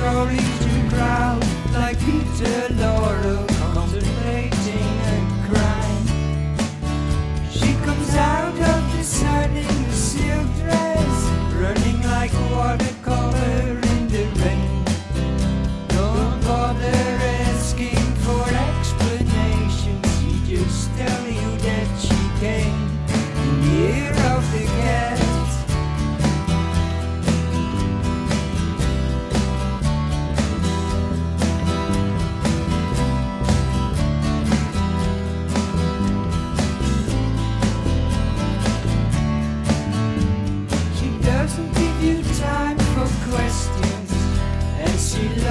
slowly to ground like Peter.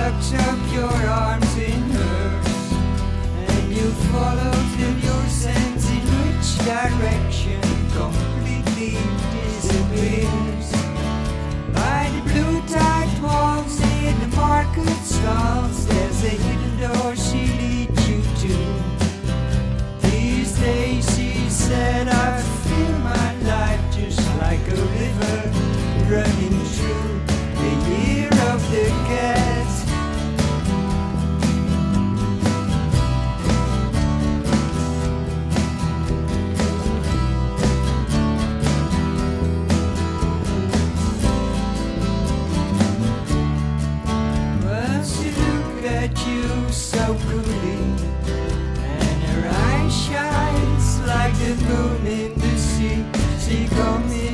Clutch up your arms in hers, and you follow till your sense in which direction completely disappears. By the blue-tied walls in the market stalls, there's a at you so coolly, and her eyes shines like the moon in the sea. She called me.